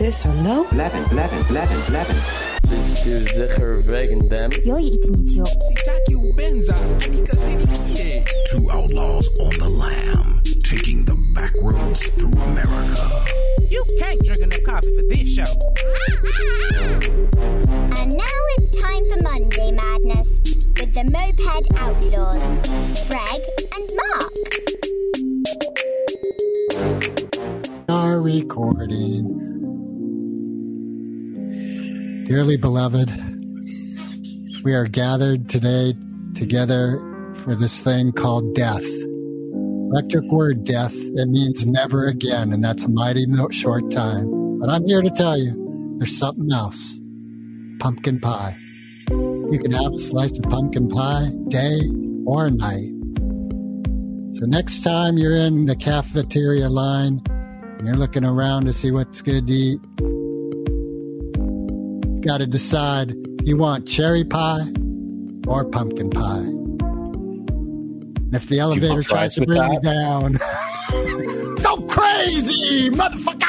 sis and no? 11, 11, 11, 11. This is Zicher wegen them. Two outlaws on the lam, taking the back roads through America. You can't drink enough coffee for this show. and now it's time for Monday Madness with the Moped Outlaws, Greg and Marc. Are recording. Dearly beloved, we are gathered today together for this thing called death. Electric word death, it means never again, and that's a mighty short time. But I'm here to tell you there's something else pumpkin pie. You can have a slice of pumpkin pie day or night. So next time you're in the cafeteria line, and you're looking around to see what's good to eat. Got to decide you want cherry pie or pumpkin pie. And if the elevator tries to bring you down, go crazy, motherfucker!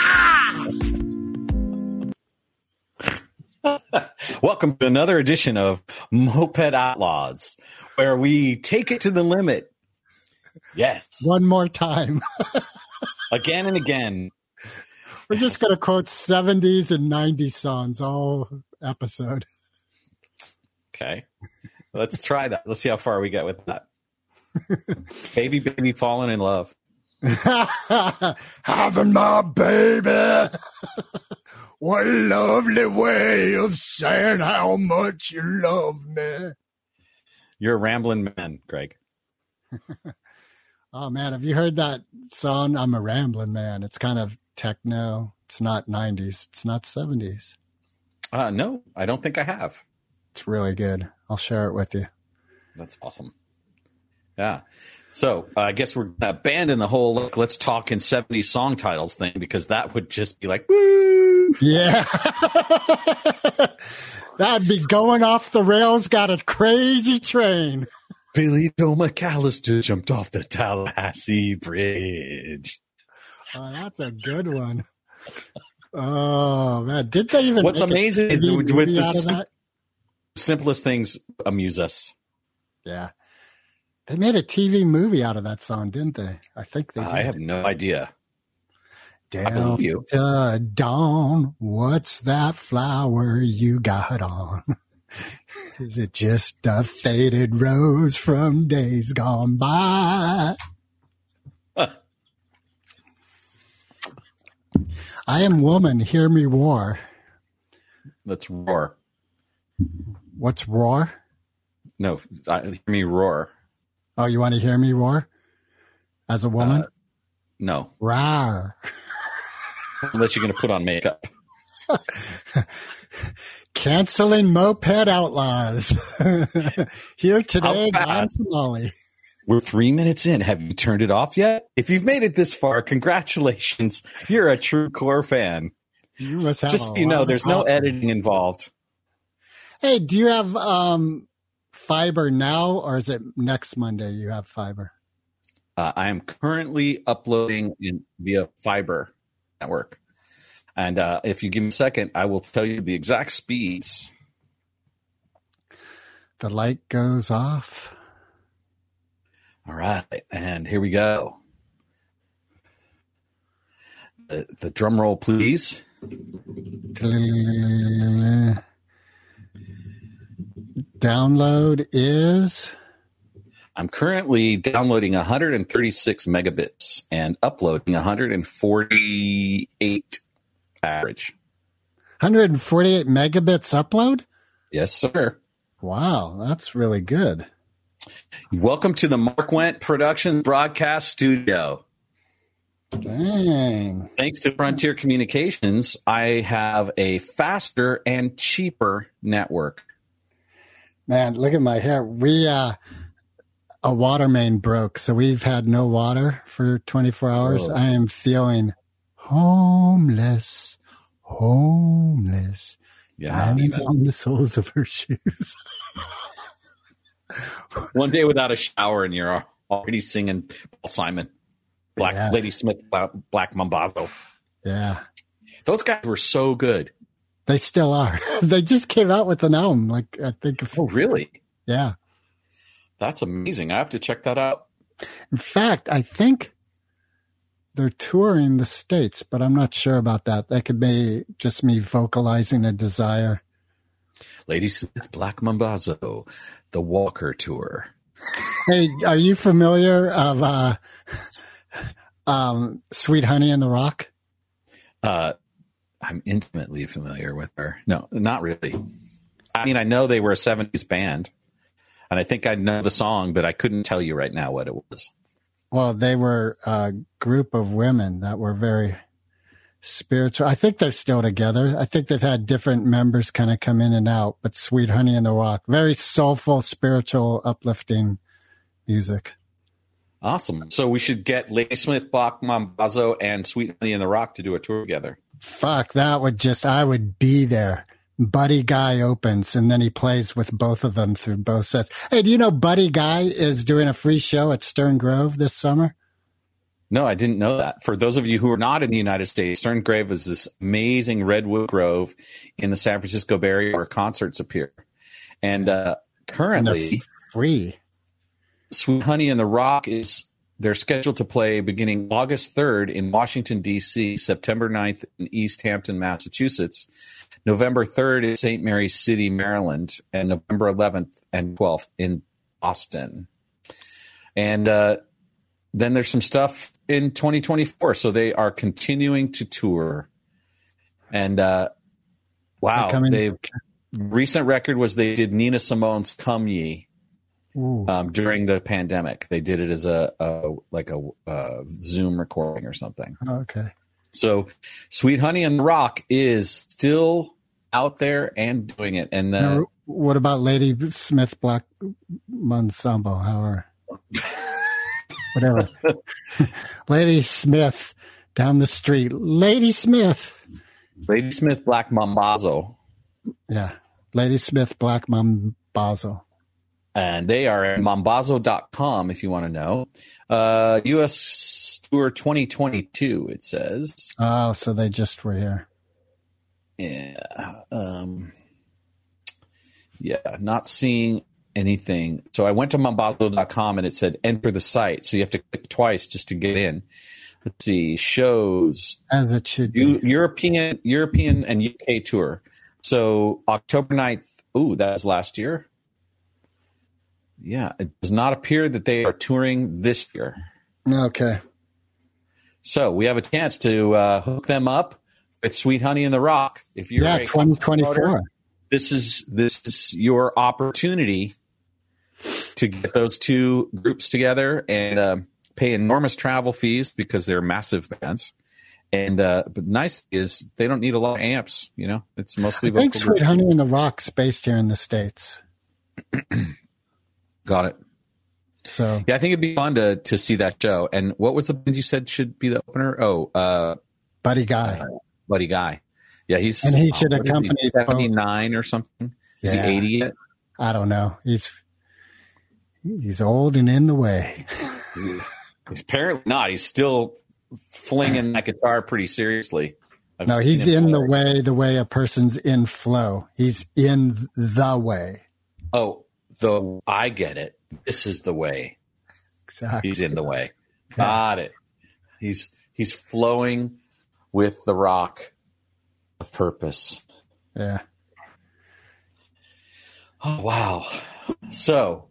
Welcome to another edition of Moped Outlaws, where we take it to the limit. Yes, One more time. again and again. We're just going to quote 70s and 90s songs all episode. Okay, let's try that. Let's see how far we get with that. baby, baby, falling in love. Having my baby. what a lovely way of saying how much you love me. You're a rambling man, Greg. Oh man, have you heard that song? I'm a rambling man. It's kind of techno. It's not 90s. It's not 70s. Uh, no, I don't think I have. It's really good. I'll share it with you. That's awesome. Yeah. So uh, I guess we're gonna abandon the whole like, let's talk in 70s song titles thing because that would just be like, woo. Yeah. That'd be going off the rails. Got a crazy train. Billie Joe McAllister jumped off the Tallahatchie Bridge. Oh, that's a good one. Oh man, did they even? What's amazing is with the sim- simplest things amuse us. Yeah, they made a TV movie out of that song, didn't they? I think they did. I have no idea. Delta. Dawn, what's that flower you got on? Is it just a faded rose from days gone by? I am woman, hear me roar. Let's roar. What's roar? No, I, hear me roar. Oh, you want to hear me roar? As a woman? Uh, No, Rawr. unless you're going to put on makeup. Canceling moped outlaws. Here today, Don? Somali. We're three minutes in. Have you turned it off yet? If you've made it this far, congratulations. You're a true core fan. You must have Just so you know, there's no editing involved. Hey, do you have um fiber now or is it next Monday you have fiber? Uh, I am currently uploading in via fiber network. And uh, if you give me a second, I will tell you the exact speeds. The light goes off. All right. And here we go. The, the drum roll, please. Download is I'm currently downloading 136 megabits and uploading 148 average. 148 megabits upload. Yes, sir. Wow, that's really good. Welcome to the Marc Went Productions broadcast studio. Dang. Thanks to Frontier Communications, I have a faster and cheaper network. Man, look at my hair. We uh a water main broke, so we've had no water for 24 hours. Oh. I am feeling homeless. Homeless. Yeah, Diamonds on the soles of her shoes. one day without a shower and you're already singing Paul Simon, Black Yeah. Ladysmith, Black, Black Mambazo. Yeah. Those guys were so good. They still are. they just came out with an album, like I think. Oh, really? Yeah. That's amazing. I have to check that out. In fact, I think they're touring the states, but I'm not sure about that. That could be just me vocalizing a desire. Ladysmith Black Mambazo, the Walker Tour. Hey, are you familiar of uh, um, Sweet Honey in the Rock? Uh, I'm intimately familiar with her. No, not really. I mean, I know they were a 70s band, and I think I know the song, but I couldn't tell you right now what it was. Well, they were a group of women that were very spiritual. I think they're still together. I think they've had different members kind of come in and out, but Sweet Honey in the Rock, very soulful, spiritual, uplifting music. Awesome. So we should get Lady Smith, Black, Mambazo, and Sweet Honey in the Rock to do a tour together. Fuck, that would just, I would be there. Buddy Guy opens and then he plays with both of them through both sets. Hey, do you know Buddy Guy is doing a free show at Stern Grove this summer? No, I didn't know that. For those of you who are not in the United States, Stern Grove is this amazing redwood grove in the San Francisco Bay Area where concerts appear. And uh, currently, And free. Sweet Honey and the Rock is they're scheduled to play beginning August 3rd in Washington D.C., September 9th in East Hampton, Massachusetts, November 3rd in St. Mary's City, Maryland, and November 11th and 12th in Boston. And uh, then there's some stuff in 2024, so they are continuing to tour. And uh, wow, they recent record was they did Nina Simone's "Come Ye." Um, during the pandemic. They did it as a, a like a uh, Zoom recording or something. Okay. So, Sweet Honey and Rock is still out there and doing it. And uh, Now, what about Lady Smith Black Monsambo? How are whatever? Lady Smith down the street. Lady Smith. Ladysmith Black Mambazo, Yeah. Ladysmith Black Mambazo. and they are at mambazo.com if you want to know. Uh, U.S. Tour 2022, it says. Oh, so they just were here. Yeah. Um, yeah, not seeing anything. So I went to mambazo.com and it said enter the site. So you have to click twice just to get in. Let's see, shows, As it should be. European, European and UK tour. So October 9th. Ooh, that was last year. Yeah, it does not appear that they are touring this year. Okay. So we have a chance to uh, hook them up with Sweet Honey and the Rock. If you're Yeah, a concert promoter, 2024. this is this is your opportunity to get those two groups together and um, pay enormous travel fees because they're massive bands. And uh, but nice is they don't need a lot of amps. You know, it's mostly I think vocal. Sweet Honey and the Rock's based here in the States. Got it. So Yeah, I think it'd be fun to to see that show. And what was the band you said should be the opener? Oh, uh, Buddy Guy. Buddy Guy. Yeah, he's And he should accompany seventy nine or something. Is Yeah. he eighty yet? I don't know. He's he's old and in the way. He's apparently not. He's still flinging that guitar pretty seriously. I've No, he's in the way the way a person's in flow. He's in the way. Oh, the I get it. This is the way. Exactly. He's in the way. Got it. He's he's flowing with the rock of purpose. Yeah. Oh wow. So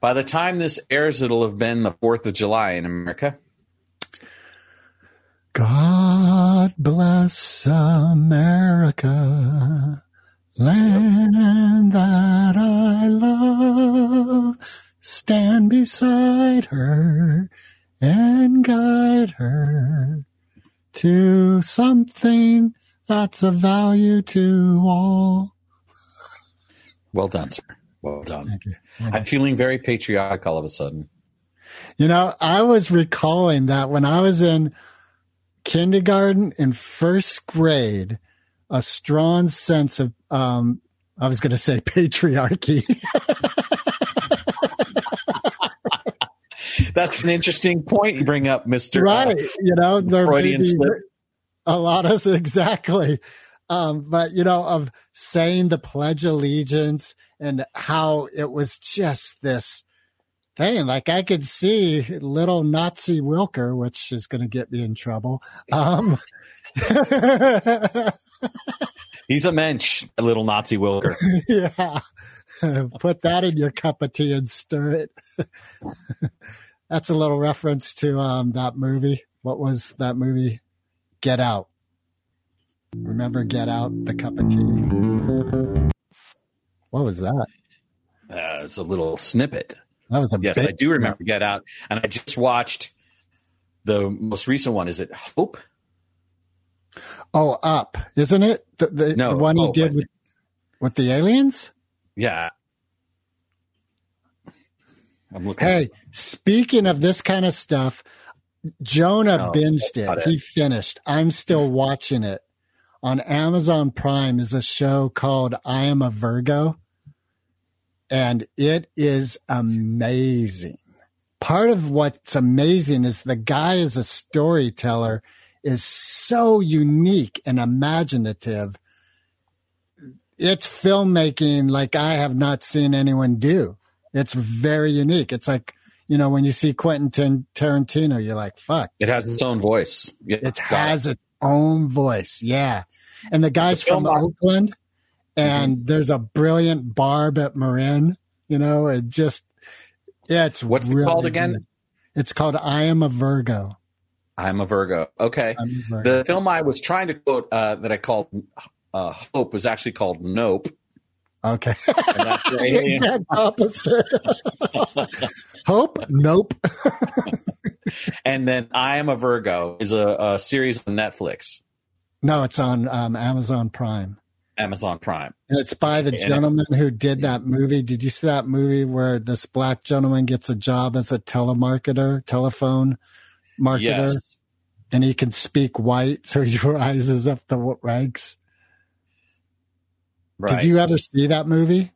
by the time this airs, it'll have been the Fourth of July in America. God bless America, land that I love. Stand beside her and guide her to something that's of value to all. Well done, sir. Well done. Thank you. I'm feeling very patriotic all of a sudden. You know, I was recalling that when I was in kindergarten and first grade, a strong sense of, um, I was going to say patriarchy. That's an interesting point you bring up, Mister. right. You know, there Freudian slip. a lot of exactly. Um, but you know, of saying the Pledge of Allegiance and how it was just this thing. Like I could see little Nazi Wilker, which is going to get me in trouble. Um, He's a mensch, a little Nazi Wilker. yeah. Put that in your cup of tea and stir it. That's a little reference to um, that movie. What was that movie? Get Out. Remember Get Out, the cup of tea? What was that? Uh, it's a little snippet. That was a Yes, I do remember Get Out, and I just watched the most recent one. Is it Hope? Oh, Up, isn't it? The, the, No, the one he did with, with the aliens? Yeah. I'm looking. Hey, speaking of this kind of stuff, Jonah Oh, binged it. it. He finished. I'm still watching it. On Amazon Prime is a show called I Am a Virgo, and it is amazing. Part of what's amazing is the guy as a storyteller is so unique and imaginative. It's filmmaking like I have not seen anyone do. It's very unique. It's like, you know, when you see Quentin Tarantino, you're like, fuck, It has its own voice. Yeah, it has its own voice. Yeah. And the guy's The from art- Oakland and there's a brilliant Barb at Marin, you know, it just, yeah, it's What's it called again? good. It's called I Am a Virgo. I'm a Virgo. Okay. A Virgo. The film I was trying to quote uh, that I called uh, Hope was actually called Nope. okay. And that's the The exact opposite. Hope? Nope. and then I Am a Virgo is a, a series on Netflix, No, it's on um, Amazon Prime. Amazon Prime. And it's by the gentleman who did that movie. Did you see that movie where this black gentleman gets a job as a telemarketer, telephone marketer, Yes. and he can speak white, so he rises up the ranks? Right. Did you ever see that movie?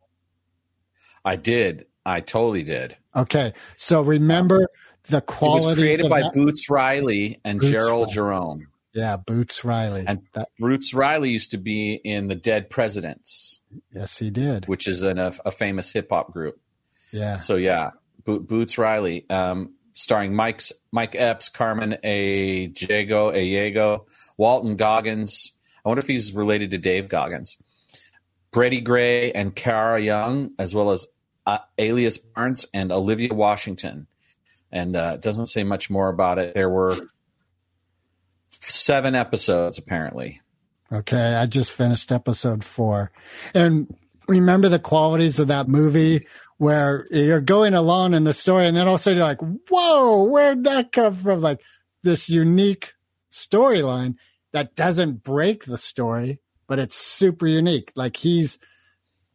I did. I totally did. Okay, so remember the It was quality. created by that? Boots Riley and Boots Gerald Riley. Jerome. yeah, Boots Riley. And That- Boots Riley used to be in the Dead Presidents, yes, he did. which is an, a, a famous hip hop group. Yeah, So yeah, Bo- Boots Riley, um, starring Mike's Mike Epps, Carmen Ejogo, Ayego, Walton Goggins. I wonder if he's related to Dave Goggins. Brett Gray and Kara Young, as well as uh, Allius Barnes and Olivia Washington. And uh, it doesn't say much more about it. There were seven episodes apparently. Okay, I just finished episode four. And remember the qualities of that movie where you're going along in the story and then all of a sudden you're like, whoa, where'd that come from? Like this unique storyline that doesn't break the story, but it's super unique. Like he's,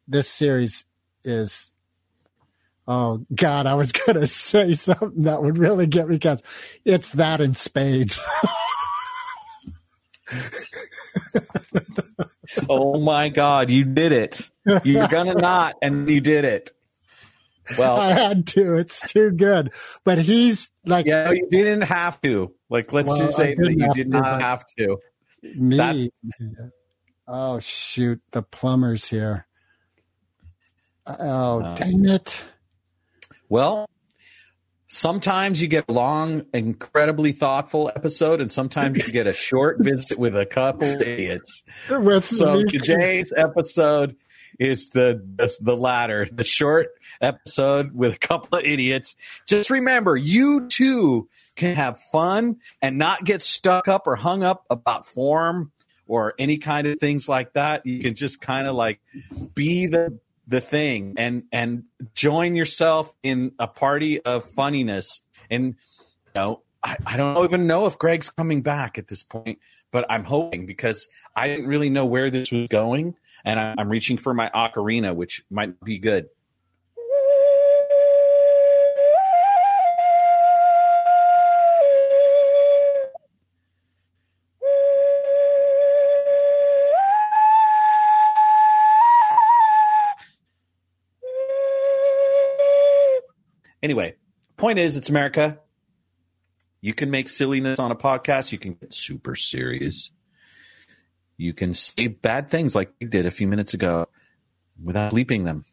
this series is, oh God, I was going to say something that would really get me because it's that in spades. oh my God, you did it! You're gonna not, and you did it. Well, I had to. It's too good. But he's like Yeah, you didn't have to. Like, let's Well, just say that you did not have to. me. oh shoot, the plumber's here. Oh Uh, dang it! Well, sometimes you get a long, incredibly thoughtful episode, and sometimes you get a short visit with a couple idiots. So today's episode is the, the the latter, the short episode with a couple of idiots. Just remember, you too can have fun and not get stuck up or hung up about form or any kind of things like that. You can just kind of like be the the thing and and join yourself in a party of funniness. And you know, I, I don't even know if Greg's coming back at this point, but I'm hoping because I didn't really know where this was going, and I, I'm reaching for my ocarina, which might be good. Anyway, point is, it's America. You can make silliness on a podcast. You can get super serious. You can say bad things like we did a few minutes ago without bleeping them.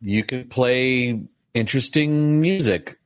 You can play interesting music.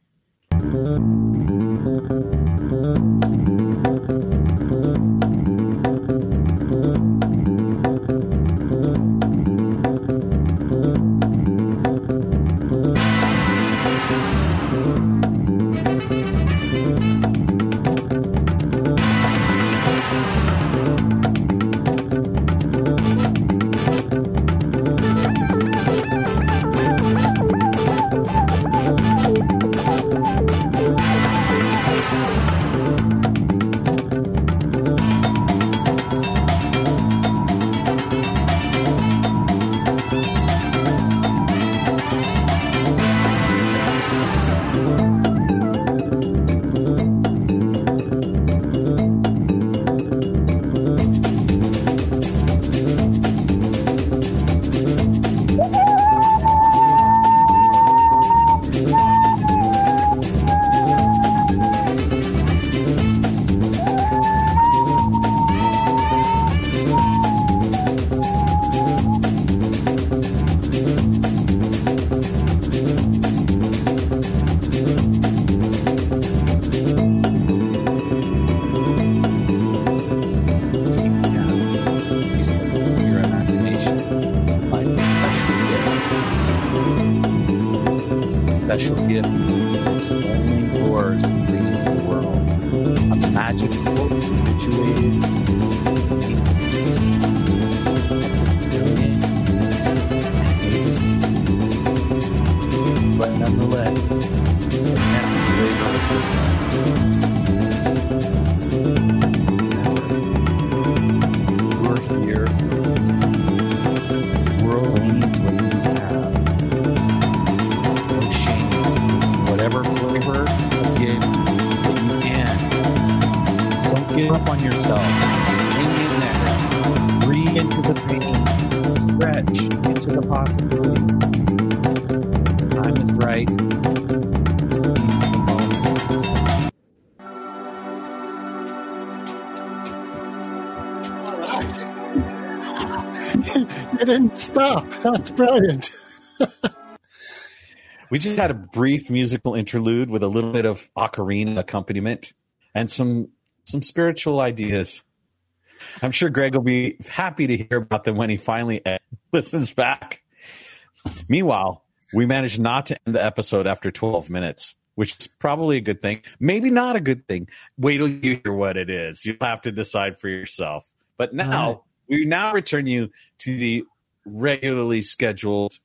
Right. Seize the moment. You didn't stop. That's brilliant. We just had a brief musical interlude with a little bit of ocarina accompaniment and some some spiritual ideas. I'm sure Greg will be happy to hear about them when he finally listens back. Meanwhile, we managed not to end the episode after 12 minutes, which is probably a good thing. Maybe not a good thing. Wait till you hear what it is. You'll have to decide for yourself. But now, Right. we now return you to the regularly scheduled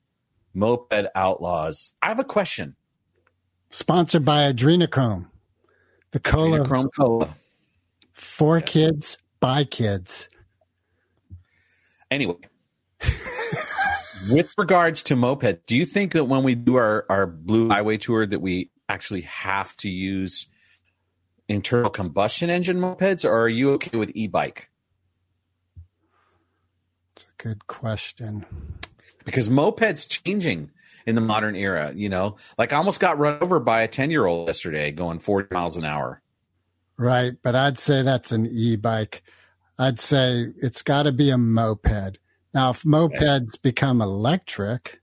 Moped Outlaws. I have a question. Sponsored by Adrenochrome. The cola Chrome Cola. for kids by kids. Anyway, with regards to moped, do you think that when we do our, our Blue Highway tour that we actually have to use internal combustion engine mopeds, or are you okay with e-bike? It's a good question. Because mopeds changing in the modern era, you know, like I almost got run over by a 10 year old yesterday going 40 miles an hour. Right, but I'd say that's an e-bike. I'd say it's got to be a moped. Now, if mopeds become electric,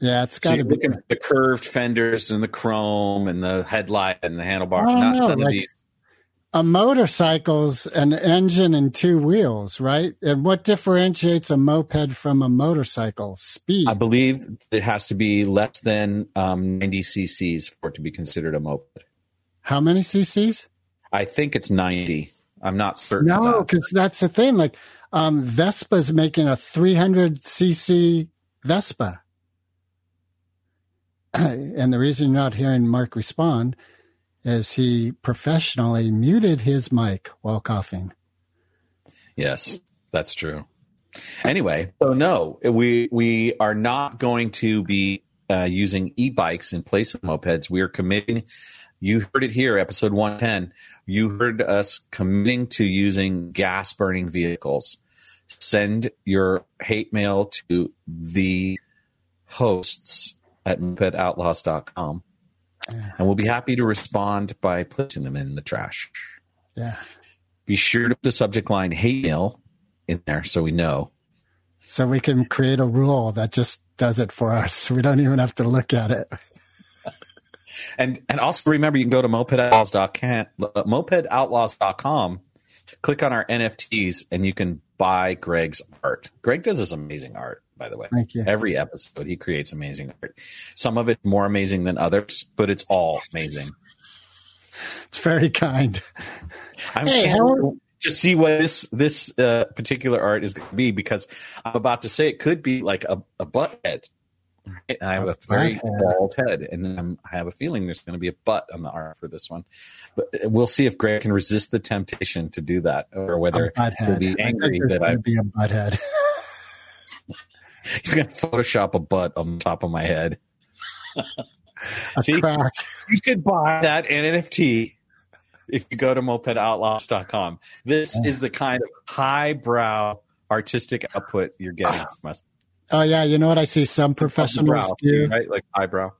yeah, it's So got to you're be. looking at the curved fenders and the chrome and the headlight and the handlebar. I don't know, none of these. A motorcycle's an engine and two wheels, right? And what differentiates a moped from a motorcycle? Speed. I believe it has to be less than um, 90 cc's for it to be considered a moped. How many cc's? I think it's 90. I'm not certain. No, because that's the thing. Like, um, Vespa's making a 300 cc Vespa. and the reason you're not hearing Marc respond is he professionally muted his mic while coughing. Yes, that's true. Anyway, so no, we we are not going to be uh, using e-bikes in place of mopeds. We are committing. You heard it here, episode 110. You heard us committing to using gas burning vehicles. Send your hate mail to the hosts at mopedoutlaws.com and we'll be happy to respond by placing them in the trash. Yeah. Be sure to put the subject line hate mail in there so we know. So we can create a rule that just does it for us. We don't even have to look at it. And and also remember you can go to mopedoutlaws.com, mopedoutlaws.com, click on our NFTs and you can buy Greg's art. Greg does this amazing art, by the way. Thank you. Every episode he creates amazing art. Some of it more amazing than others, but it's all amazing. It's very kind. I'm Hey, how- to see what this this uh, particular art is going to be because I'm about to say it could be like a, a butt head. Right? I have a, very bald head, and I'm, I have a feeling there's going to be a butt on the art for this one. But uh, we'll see if Greg can resist the temptation to do that, or whether he'll be angry that I be a butt head. he's going to Photoshop a butt on the top of my head. See? crack. You could buy that NFT if you go to mopedoutlaws.com. This is the kind of highbrow artistic output you're getting from us. Oh yeah, you know what I see some professionals Brow, do? right? Like eyebrow.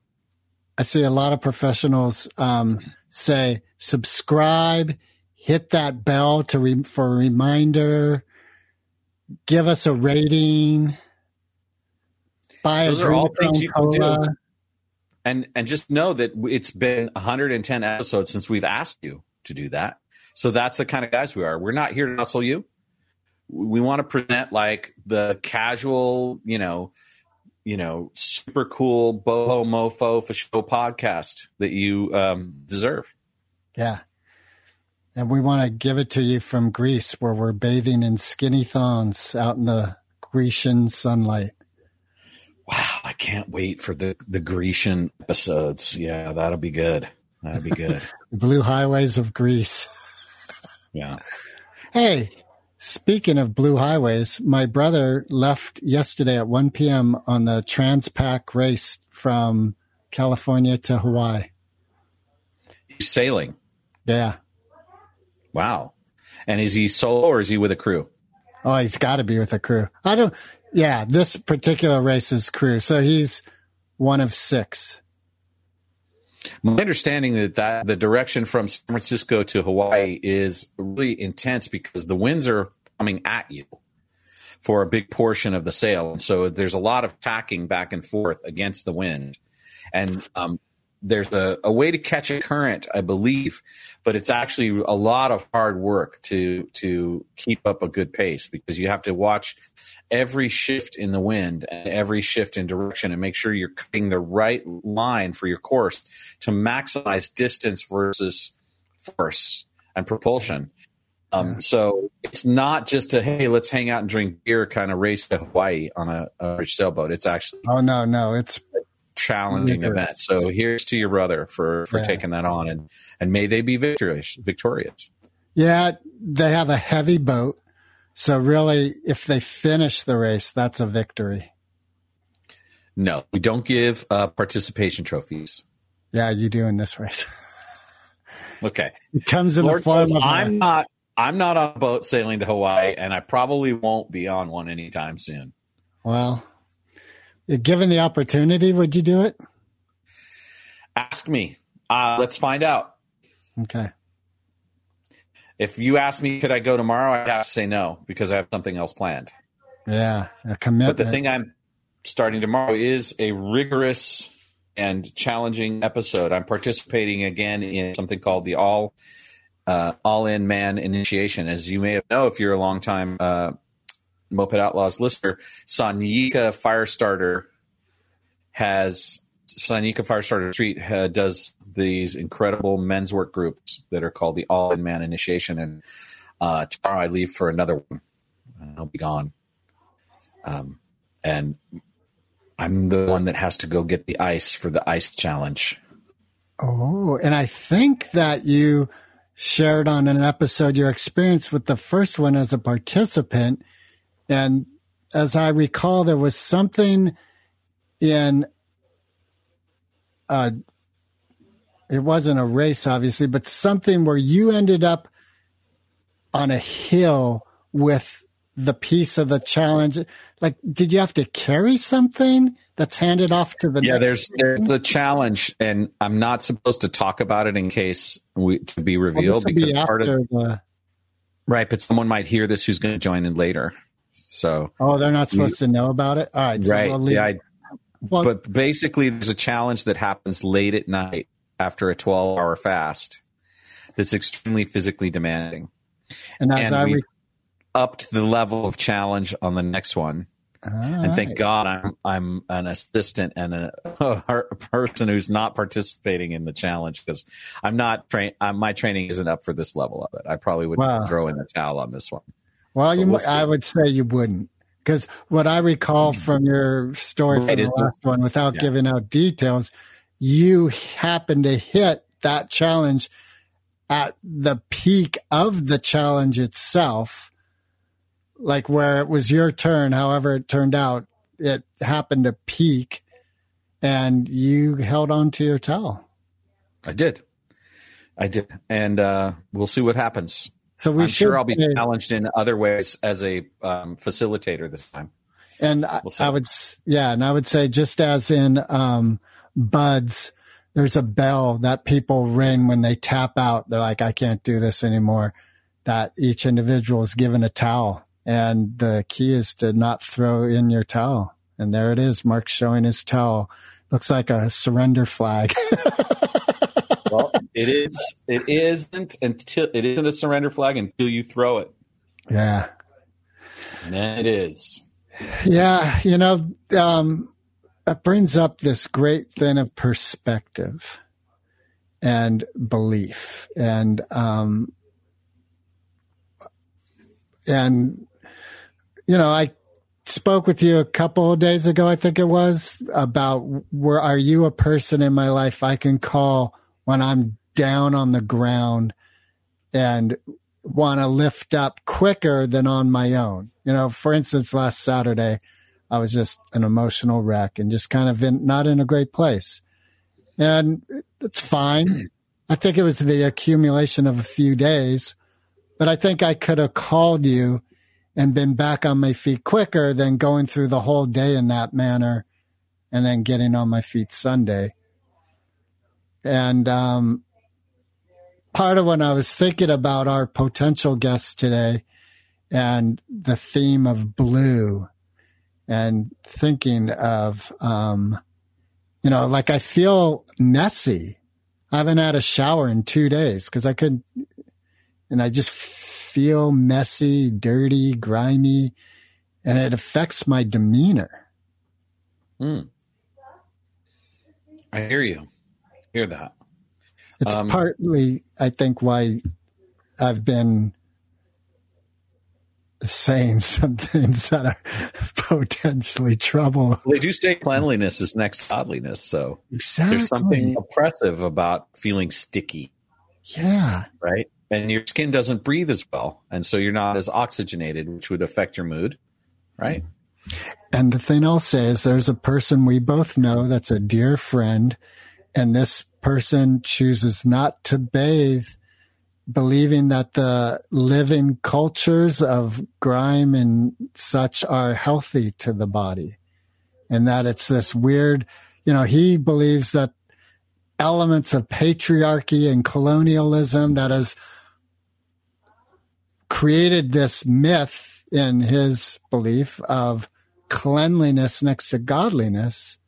I see a lot of professionals um, say subscribe, hit that bell to re- for a reminder, give us a rating, buy Those a are all drink things you can do. cola. And and just know that it's been 110 episodes since we've asked you to do that. So that's the kind of guys we are. We're not here to hustle you. We want to present like the casual, you know, you know, super cool boho mofo for show podcast that you um, deserve. Yeah. And we want to give it to you from Greece, where we're bathing in skinny thongs out in the Grecian sunlight. Wow, I can't wait for the the Grecian episodes. Yeah, that'll be good. That'll be good. The blue highways of Greece. yeah. Hey, speaking of blue highways, my brother left yesterday at 1 p.m. on the Transpac race from California to Hawaii. He's sailing. Yeah. Wow. And is he solo or is he with a crew? Oh, he's got to be with a crew. I don't, yeah, this particular race is crew. So he's one of six. My understanding that, that the direction from San Francisco to Hawaii is really intense because the winds are coming at you for a big portion of the sail. And so there's a lot of tacking back and forth against the wind. And um, there's a, a way to catch a current, I believe, but it's actually a lot of hard work to to keep up a good pace because you have to watch every shift in the wind and every shift in direction and make sure you're cutting the right line for your course to maximize distance versus force and propulsion. Um, so it's not just a hey, let's hang out and drink beer kind of race to Hawaii on a, a sailboat. It's actually Oh, no, no. It's, challenging event. So here's to your brother for for Yeah. taking that on, and and may they be victorious. Victorious. yeah, they have a heavy boat. So really, if they finish the race, that's a victory. No, we don't give uh, participation trophies. Yeah, you do in this race. Okay, it comes in Lord the form knows of a- I'm not. I'm not on a boat sailing to Hawaii, and I probably won't be on one anytime soon. Well, given the opportunity, would you do it? Ask me. Uh, let's find out. Okay. If you ask me, could I go tomorrow? I'd have to say no because I have something else planned. Yeah, a commitment. But the thing I'm starting tomorrow is a rigorous and challenging episode. I'm participating again in something called the All uh, All In Man Initiation. As you may have know, if you're a longtime uh, Moped Outlaws listener, Sanyika Firestarter has Sanyika Firestarter Street uh, does these incredible men's work groups that are called the All In Man Initiation. And uh, tomorrow I leave for another one. I'll be gone. Um, and I'm the one that has to go get the ice for the ice challenge. Oh, and I think that you shared on an episode your experience with the first one as a participant. And as I recall, there was something in uh it wasn't a race obviously, but something where you ended up on a hill with the piece of the challenge. Like, did you have to carry something that's handed off to the Yeah, next there's there's a challenge, and I'm not supposed to talk about it in case we to be revealed this will be because part of the Right, but someone might hear this who's going to join in later. So Oh, they're not supposed to know about it. All right. so right, we'll yeah, I, well, but basically there's a challenge that happens late at night after a 12 hour fast that's extremely physically demanding and as and I we've re- upped the level of challenge on the next one All and thank right. god i'm i'm an assistant and a, a person who's not participating in the challenge because i'm not train uh, my training isn't up for this level of it i probably would Wow. throw in the towel on this one Well, you, we'll I would say you wouldn't, because what I recall from your story Right, from the- last one, without Yeah. giving out details, you happened to hit that challenge at the peak of the challenge itself, like where it was your turn. However, it turned out, it happened to peak, and you held on to your towel. i did i did and uh we'll see what happens So we i'm sure i'll be say- challenged in other ways as a um, facilitator this time And I, We'll see. I would, yeah, and I would say just as in um, BUD/S, there's a bell that people ring when they tap out. They're like, I can't do this anymore. That each individual is given a towel, and the key is to not throw in your towel. And there it is. Marc showing his towel. Looks like a surrender flag. it is it isn't until it isn't a surrender flag until you throw it yeah. and then it is Yeah, you know, um, it brings up this great thing of perspective and belief, and um, and you know, I spoke with you a couple of days ago, I think it was, about where are you a person in my life I can call when I'm down on the ground and want to lift up quicker than on my own. You know, for instance, last Saturday, I was just an emotional wreck and just kind of in, not in a great place. And it's fine. I think it was the accumulation of a few days, but I think I could have called you and been back on my feet quicker than going through the whole day in that manner and then getting on my feet Sunday. And, um, part of when I was thinking about our potential guests today and the theme of blue and thinking of, um, you know, like I feel messy. I haven't had a shower in two days because I couldn't, and I just feel messy, dirty, grimy, and it affects my demeanor. Hmm. I hear you. I Hear that. It's Um, partly, I think, why I've been saying some things that are potentially trouble. Well, they do say cleanliness is next to godliness, so Exactly. there's something oppressive about feeling sticky, Yeah. right? And your skin doesn't breathe as well, and so you're not as oxygenated, which would affect your mood, right? And the thing I'll say is there's a person we both know that's a dear friend, and this person chooses not to bathe, believing that the living cultures of grime and such are healthy to the body. And that it's this weird, you know, he believes that elements of patriarchy and colonialism that has created this myth in his belief of cleanliness next to godliness,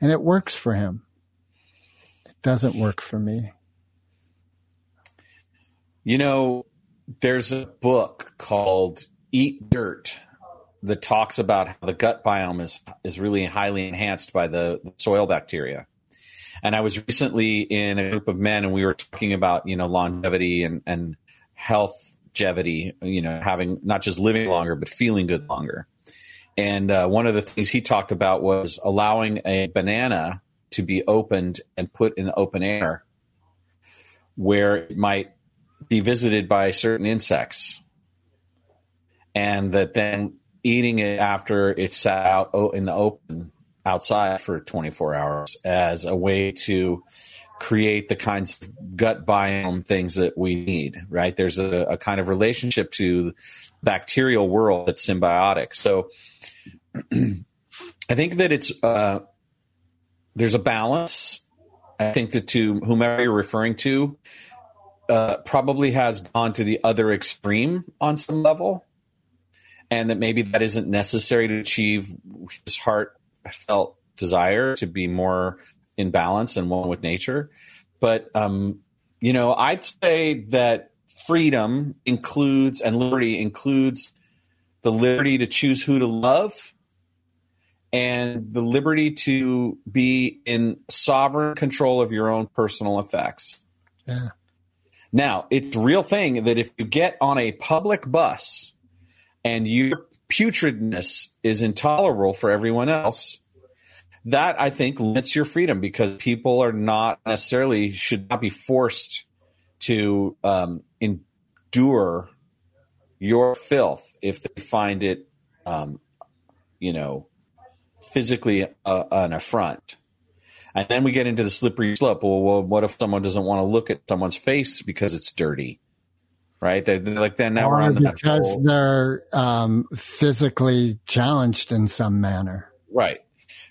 and it works for him. Doesn't work for me. You know, there's a book called Eat Dirt that talks about how the gut biome is is really highly enhanced by the, the soil bacteria. And I was recently in a group of men and we were talking about, you know, longevity and, and health you know, having not just living longer, but feeling good longer. And uh, one of the things he talked about was allowing a banana to be opened and put in open air where it might be visited by certain insects. And that then eating it after it's sat out in the open outside for 24 hours as a way to create the kinds of gut biome things that we need, right? There's a, a kind of relationship to bacterial world that's symbiotic. So I think that it's, uh, there's a balance. I think that to whomever you're referring to, uh, probably has gone to the other extreme on some level, and that maybe that isn't necessary to achieve his heartfelt desire to be more in balance and one with nature. But um, you know, I'd say that freedom includes and liberty includes the liberty to choose who to love and the liberty to be in sovereign control of your own personal effects. Yeah. Now, it's real thing that if you get on a public bus and your putridness is intolerable for everyone else, that I think limits your freedom because people are not necessarily should not be forced to um, endure your filth if they find it, um, you know, physically uh, an affront. And then we get into the slippery slope. Well, well, what if someone doesn't want to look at someone's face because it's dirty? Right? They're, they're like, then now we're on that because whole- they're um, physically challenged in some manner. Right.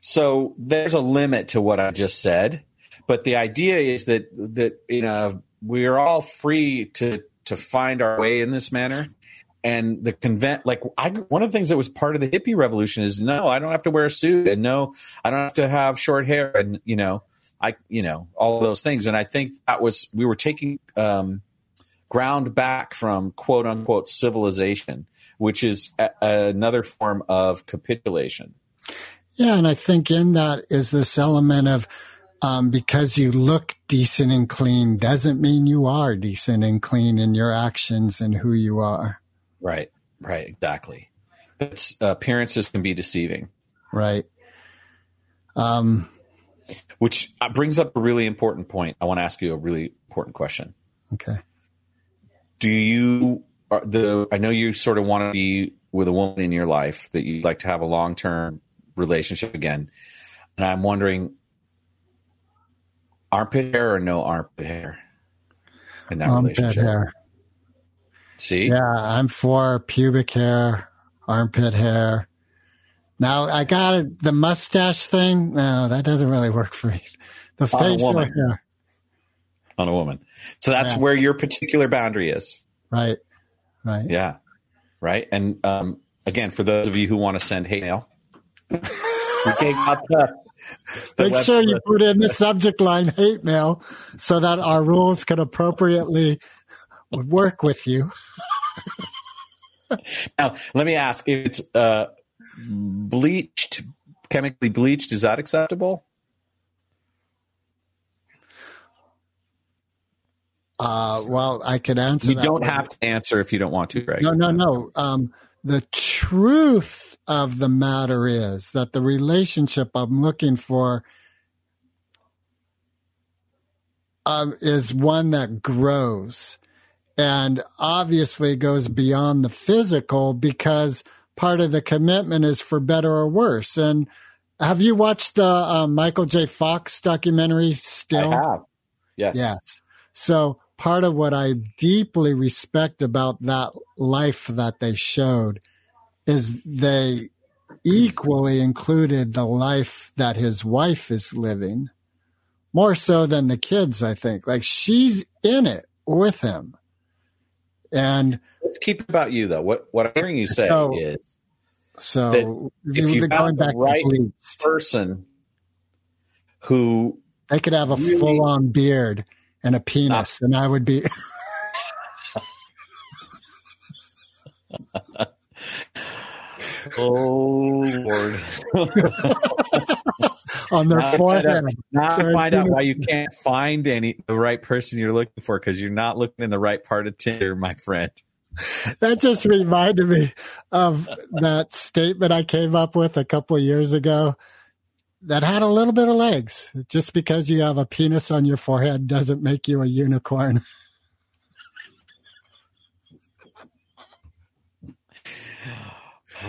So there's a limit to what I just said, but the idea is that that you know we're all free to to find our way in this manner. And the convent, like I, one of the things that was part of the hippie revolution is no, I don't have to wear a suit, and no, I don't have to have short hair, and you know, I, you know, all those things. And I think that was we were taking um, ground back from quote unquote civilization, which is a, another form of capitulation. Yeah, and I think in that is this element of um, because you look decent and clean doesn't mean you are decent and clean in your actions and who you are. Right, right, exactly. Uh, appearances can be deceiving, Right. Um, which uh, brings up a really important point. I want to ask you a really important question. okay. Do you are the? I know you sort of want to be with a woman in your life that you'd like to have a long term relationship again, and I'm wondering, armpit hair or no armpit hair in that Armpit relationship? hair. See, Yeah, I'm for pubic hair, armpit hair. Now I got it, the mustache thing. No, that doesn't really work for me. The On a facial woman. hair. on a woman. So that's Yeah. where your particular boundary is. Right. Right. Yeah. Right. And um, again, for those of you who want to send hate mail, we the, the Make sure you put in the subject line hate mail so that our rules can appropriately work with you. Now, let me ask if it's uh, bleached, chemically bleached, is that acceptable? Uh, well, I can answer You don't one. have to answer if you don't want to, Greg. No, no, no. Um, the truth of the matter is that the relationship I'm looking for um, is one that grows and obviously goes beyond the physical because part of the commitment is for better or worse. And have you watched the uh, Michael J. Fox documentary Still? I have. Yes. Yes. So part of what I deeply respect about that life that they showed is they equally included the life that his wife is living more so than the kids, I think. Like she's in it with him. And Let's keep about you, though. What what I'm hearing you say So- is so That if you going found the back right- to person who they could have a really- full on beard and a penis, and I would be Oh Lord! on their Now forehead. now I find out why you can't find any the right person you're looking for because you're not looking in the right part of Tinder, my friend. that just reminded me of that statement I came up with a couple of years ago that had a little bit of legs. Just because you have a penis on your forehead doesn't make you a unicorn.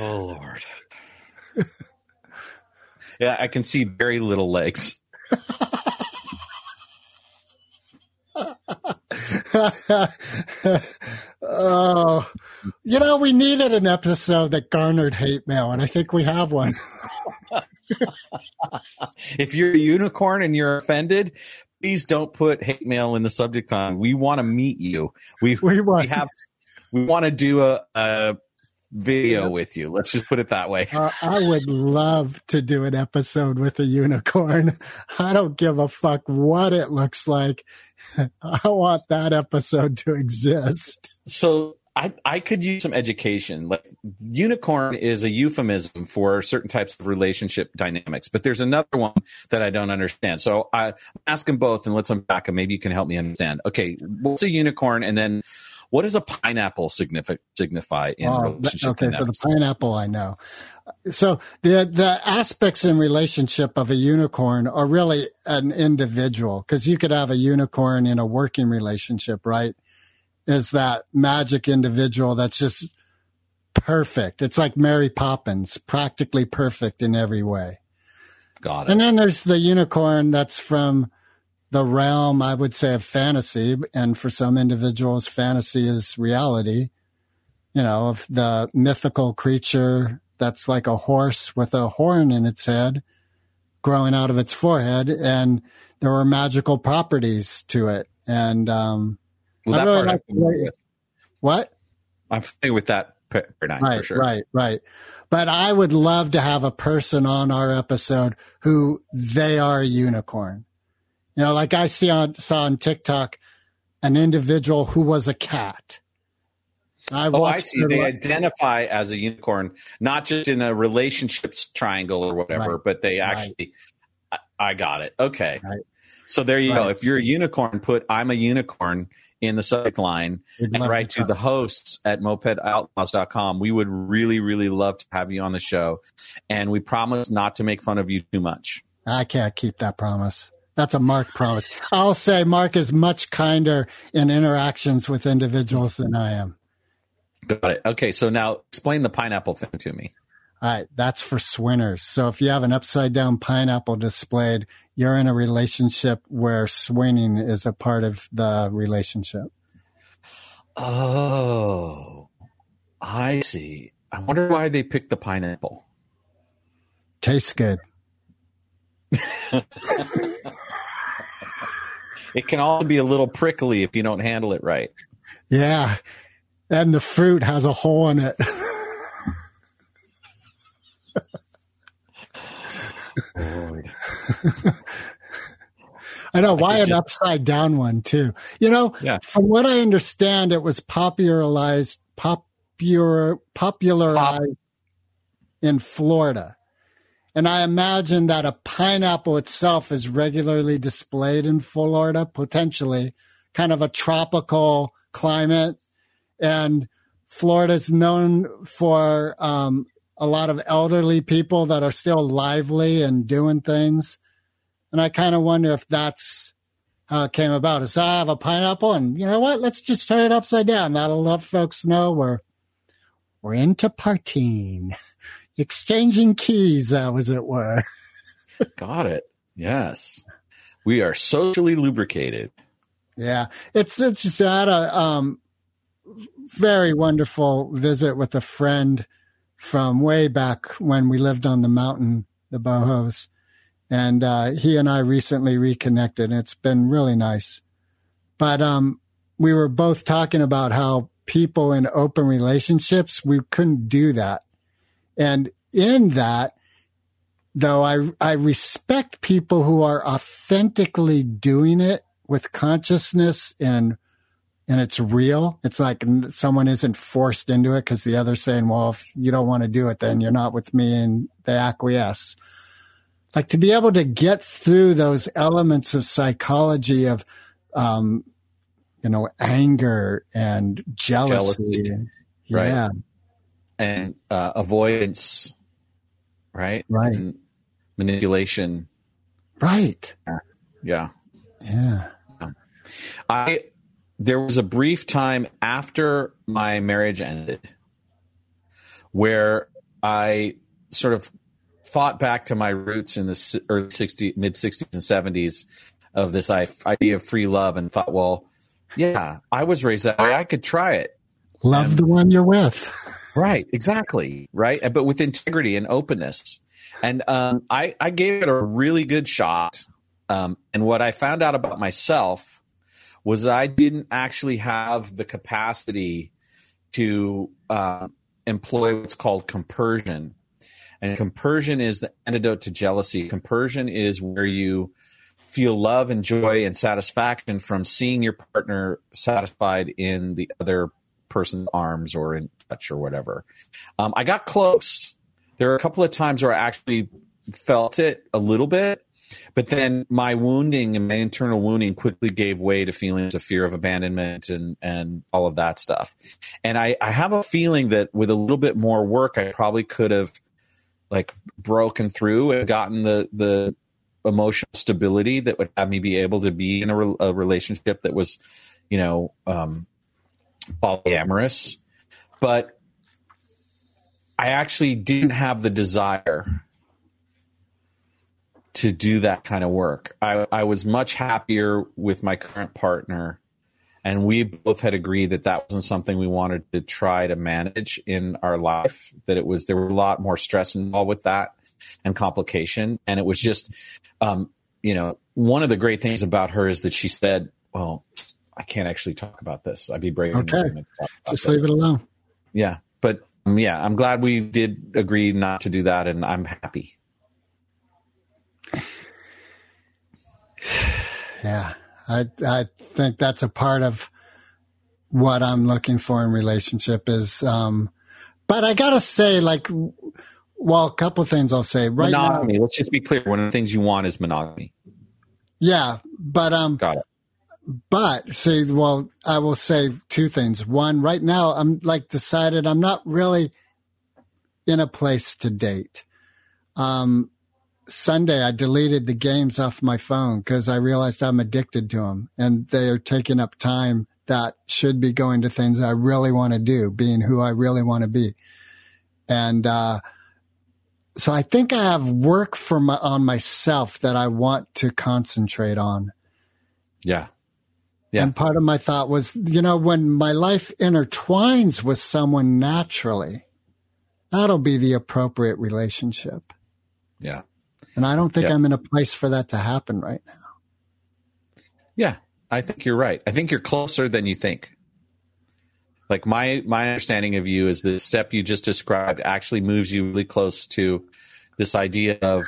Oh Lord! yeah, I can see very little legs. oh, you know, we needed an episode that garnered hate mail, and I think we have one. If you're a unicorn and you're offended, please don't put hate mail in the subject line. We want to meet you. We We want- we have we want to do a, a video with you. Let's just put it that way. Uh, I would love to do an episode with a unicorn. I don't give a fuck what it looks like. I want that episode to exist. So I, I could use some education. Like unicorn is a euphemism for certain types of relationship dynamics, but there's another one that I don't understand. So I ask them both and let's unpack them. Maybe you can help me understand. Okay, what's a unicorn, and then what does a pineapple signify signify in Oh, relationship okay, so the pineapple I know. So the the aspects in relationship of a unicorn are really an individual because you could have a unicorn in a working relationship, right? Is that magic individual that's just perfect. It's like Mary Poppins, practically perfect in every way. Got it. And then there's the unicorn that's from the realm, I would say, of fantasy. And for some individuals, fantasy is reality. You know, of the mythical creature that's like a horse with a horn in its head growing out of its forehead. And there were magical properties to it. And, um, Well, I really part like I'm the- what? I'm familiar with that paradigm right, for sure. Right, right. But I would love to have a person on our episode who they are a unicorn. You know, like I see on saw on TikTok an individual who was a cat. I Oh, I see. They identify as a unicorn, not just in a relationships triangle or whatever, Right. but they actually. I, I got it. Okay. Right. So there you go. If you're a unicorn, put "I'm a unicorn" in the subject line We'd and write to to the hosts at mopedoutlaws.com. We would really, really love to have you on the show, and we promise not to make fun of you too much. I can't keep that promise. That's a Marc promise. I'll say Marc is much kinder in interactions with individuals than I am. Got it. Okay. So now explain the pineapple thing to me. All right, that's for swinners. So if you have an upside down pineapple displayed, you're in a relationship where swinging is a part of the relationship. Oh, I see. I wonder why they picked the pineapple. Tastes good. It can also be a little prickly if you don't handle it right. Yeah. And the fruit has a hole in it. I know why could an just- upside down one too. You know, Yeah. from what I understand, it was popularized popular popularized in Florida. And I imagine that a pineapple itself is regularly displayed in Florida, potentially kind of a tropical climate. And Florida's known for um, a lot of elderly people that are still lively and doing things. And I kind of wonder if that's how it came about. Is I have a pineapple, and you know what? Let's just turn it upside down. That'll let folks know we're we're into partying, exchanging keys, as it were. Got it. Yes. We are socially lubricated. Yeah, it's it's just I had a um, very wonderful visit with a friend from way back when we lived on the mountain, the Bohos, and uh, he and I recently reconnected. And it's been really nice. But um, we were both talking about how people in open relationships we couldn't do that, and in that though I I respect people who are authentically doing it with consciousness and and it's real. It's like someone isn't forced into it because the other's saying, "Well, if you don't want to do it, then you're not with me," and they acquiesce. Like to be able to get through those elements of psychology of, um, you know, anger and jealousy. Jealousy. Right. And uh, avoidance, right? Right. And manipulation. right. Yeah. Yeah. I there was a brief time after my marriage ended where I sort of thought back to my roots in the early 60s, mid 60s and 70s of this idea of free love and thought, well, yeah, I was raised that way. I could try it. Love the one you're with. Right, exactly. Right. But with integrity and openness. And um, I, I gave it a really good shot. Um, and what I found out about myself was I didn't actually have the capacity to uh, employ what's called compersion. And compersion is the antidote to jealousy. Compersion is where you feel love and joy and satisfaction from seeing your partner satisfied in the other person's arms or in touch or whatever. Um, I got close. There are a couple of times where I actually felt it a little bit, but then my wounding and my internal wounding quickly gave way to feelings of fear of abandonment and and all of that stuff. And I, I have a feeling that with a little bit more work, I probably could have like broken through and gotten the the emotional stability that would have me be able to be in a, re- a relationship that was, you know, um, polyamorous. But I actually didn't have the desire to do that kind of work. I, I was much happier with my current partner, and we both had agreed that that wasn't something we wanted to try to manage in our life. That it was there were a lot more stress involved with that and complication, and it was just, um, you know, one of the great things about her is that she said, "Well, I can't actually talk about this. I'd be breaking Okay. agreement to talk about Just this." leave it alone. Yeah, but um, yeah, I'm glad we did agree not to do that, and I'm happy. Yeah, I I think that's a part of what I'm looking for in relationship is. Um, but I gotta say, like, well, a couple of things I'll say right now. Let's just be clear. One of the things you want is monogamy. Yeah, but um, Got it. But see, well, I will say two things. One, right now, I'm like decided I'm not really in a place to date. Um, Sunday, I deleted the games off my phone because I realized I'm addicted to them and they are taking up time that should be going to things I really want to do, being who I really want to be. And, uh, so I think I have work for my, on myself that I want to concentrate on. Yeah. Yeah. And part of my thought was, you know, when my life intertwines with someone naturally, that'll be the appropriate relationship. Yeah. And I don't think Yeah. I'm in a place for that to happen right now. Yeah. I think you're right. I think you're closer than you think. Like my my understanding of you is the step you just described actually moves you really close to this idea of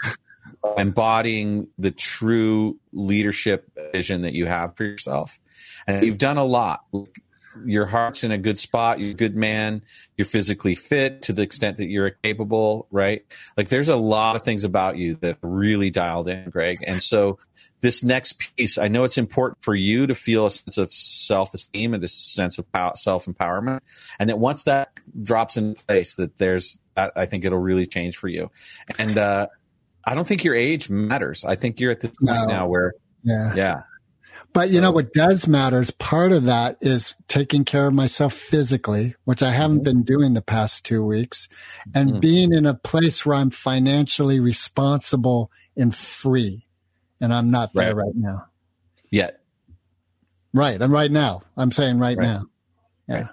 embodying the true leadership vision that you have for yourself. And you've done a lot. Your heart's in a good spot. You're a good man. You're physically fit to the extent that you're capable, right? Like there's a lot of things about you that really dialed in, Greg. And so this next piece, I know it's important for you to feel a sense of self esteem and a sense of self empowerment. And that once that drops in place, that there's, I I think it'll really change for you. And, uh, I don't think your age matters. I think you're at the point No. now where, Yeah. yeah, But you know what does matter is part of that is taking care of myself physically, which I haven't been doing the past two weeks, and Mhm. being in a place where I'm financially responsible and free. And I'm not there right, now. yet. Right. And right now, I'm saying right, Right. now. Yeah.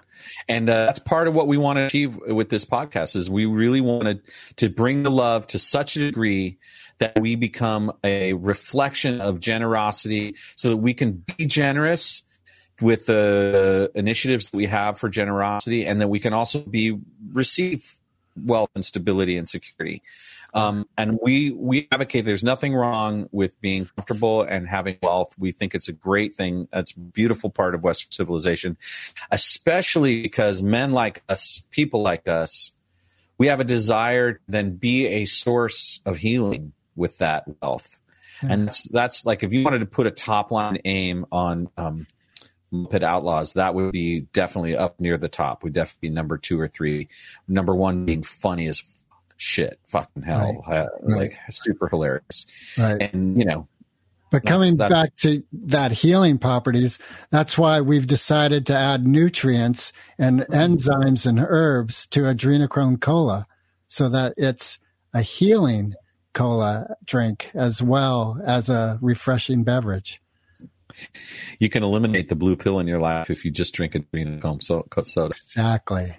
And uh, that's part of what we want to achieve with this podcast is we really wanted to bring the love to such a degree that we become a reflection of generosity so that we can be generous with the initiatives that we have for generosity and that we can also be receive wealth and stability and security. Um, and we we advocate there's nothing wrong with being comfortable and having wealth. We think it's a great thing. That's a beautiful part of Western civilization, especially because men like us, people like us, we have a desire to then be a source of healing with that wealth. And that's, that's like if you wanted to put a top line aim on um, Moped Outlaws, that would be definitely up near the top. Would definitely be number two or three. Number one being funny as shit, fucking hell, uh, Right. like super hilarious. Right. And you know, But That's- coming that- back to that healing properties, that's why we've decided to add nutrients and enzymes and herbs to adrenochrome cola so that it's a healing cola drink as well as a refreshing beverage. You can eliminate the blue pill in your life if you just drink adrenochrome so- soda. Exactly.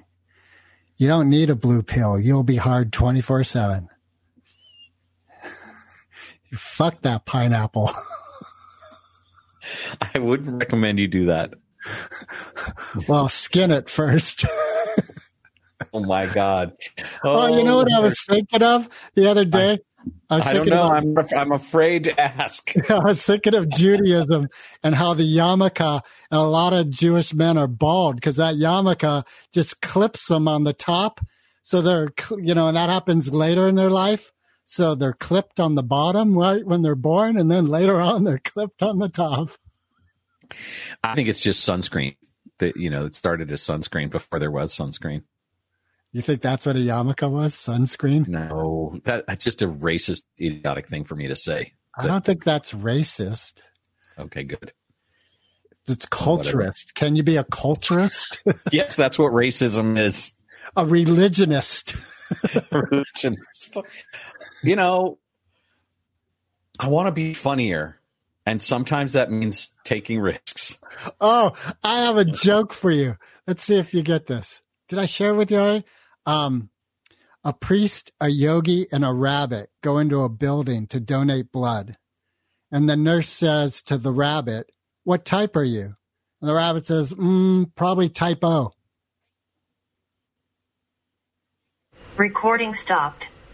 You don't need a blue pill. You'll be hard 24 7. Fuck that pineapple. I wouldn't recommend you do that. well, skin it first. Oh my god! Oh, you know oh, what I was thinking of the other day? I, I don't know. about- I'm I'm afraid to ask. I was thinking of Judaism and how the yarmulke and a lot of Jewish men are bald because that yarmulke just clips them on the top. So they're, you know, and that happens later in their life. So they're clipped on the bottom right when they're born, and then later on they're clipped on the top. I think it's just sunscreen. That you know, it started as sunscreen before there was sunscreen. You think that's what a yarmulke was? Sunscreen? No, that, that's just a racist, idiotic thing for me to say. I don't think that's racist. Okay, good. It's culturist. Can you be a culturist? yes, that's what racism is. a religionist. Religionist. You know, I want to be funnier, and sometimes that means taking risks. Oh, I have a joke for you. Let's see if you get this. Did I share with you already? Um, a priest, a yogi, and a rabbit go into a building to donate blood. And the nurse says to the rabbit, What type are you? And the rabbit says, mm, Probably type O. Recording stopped.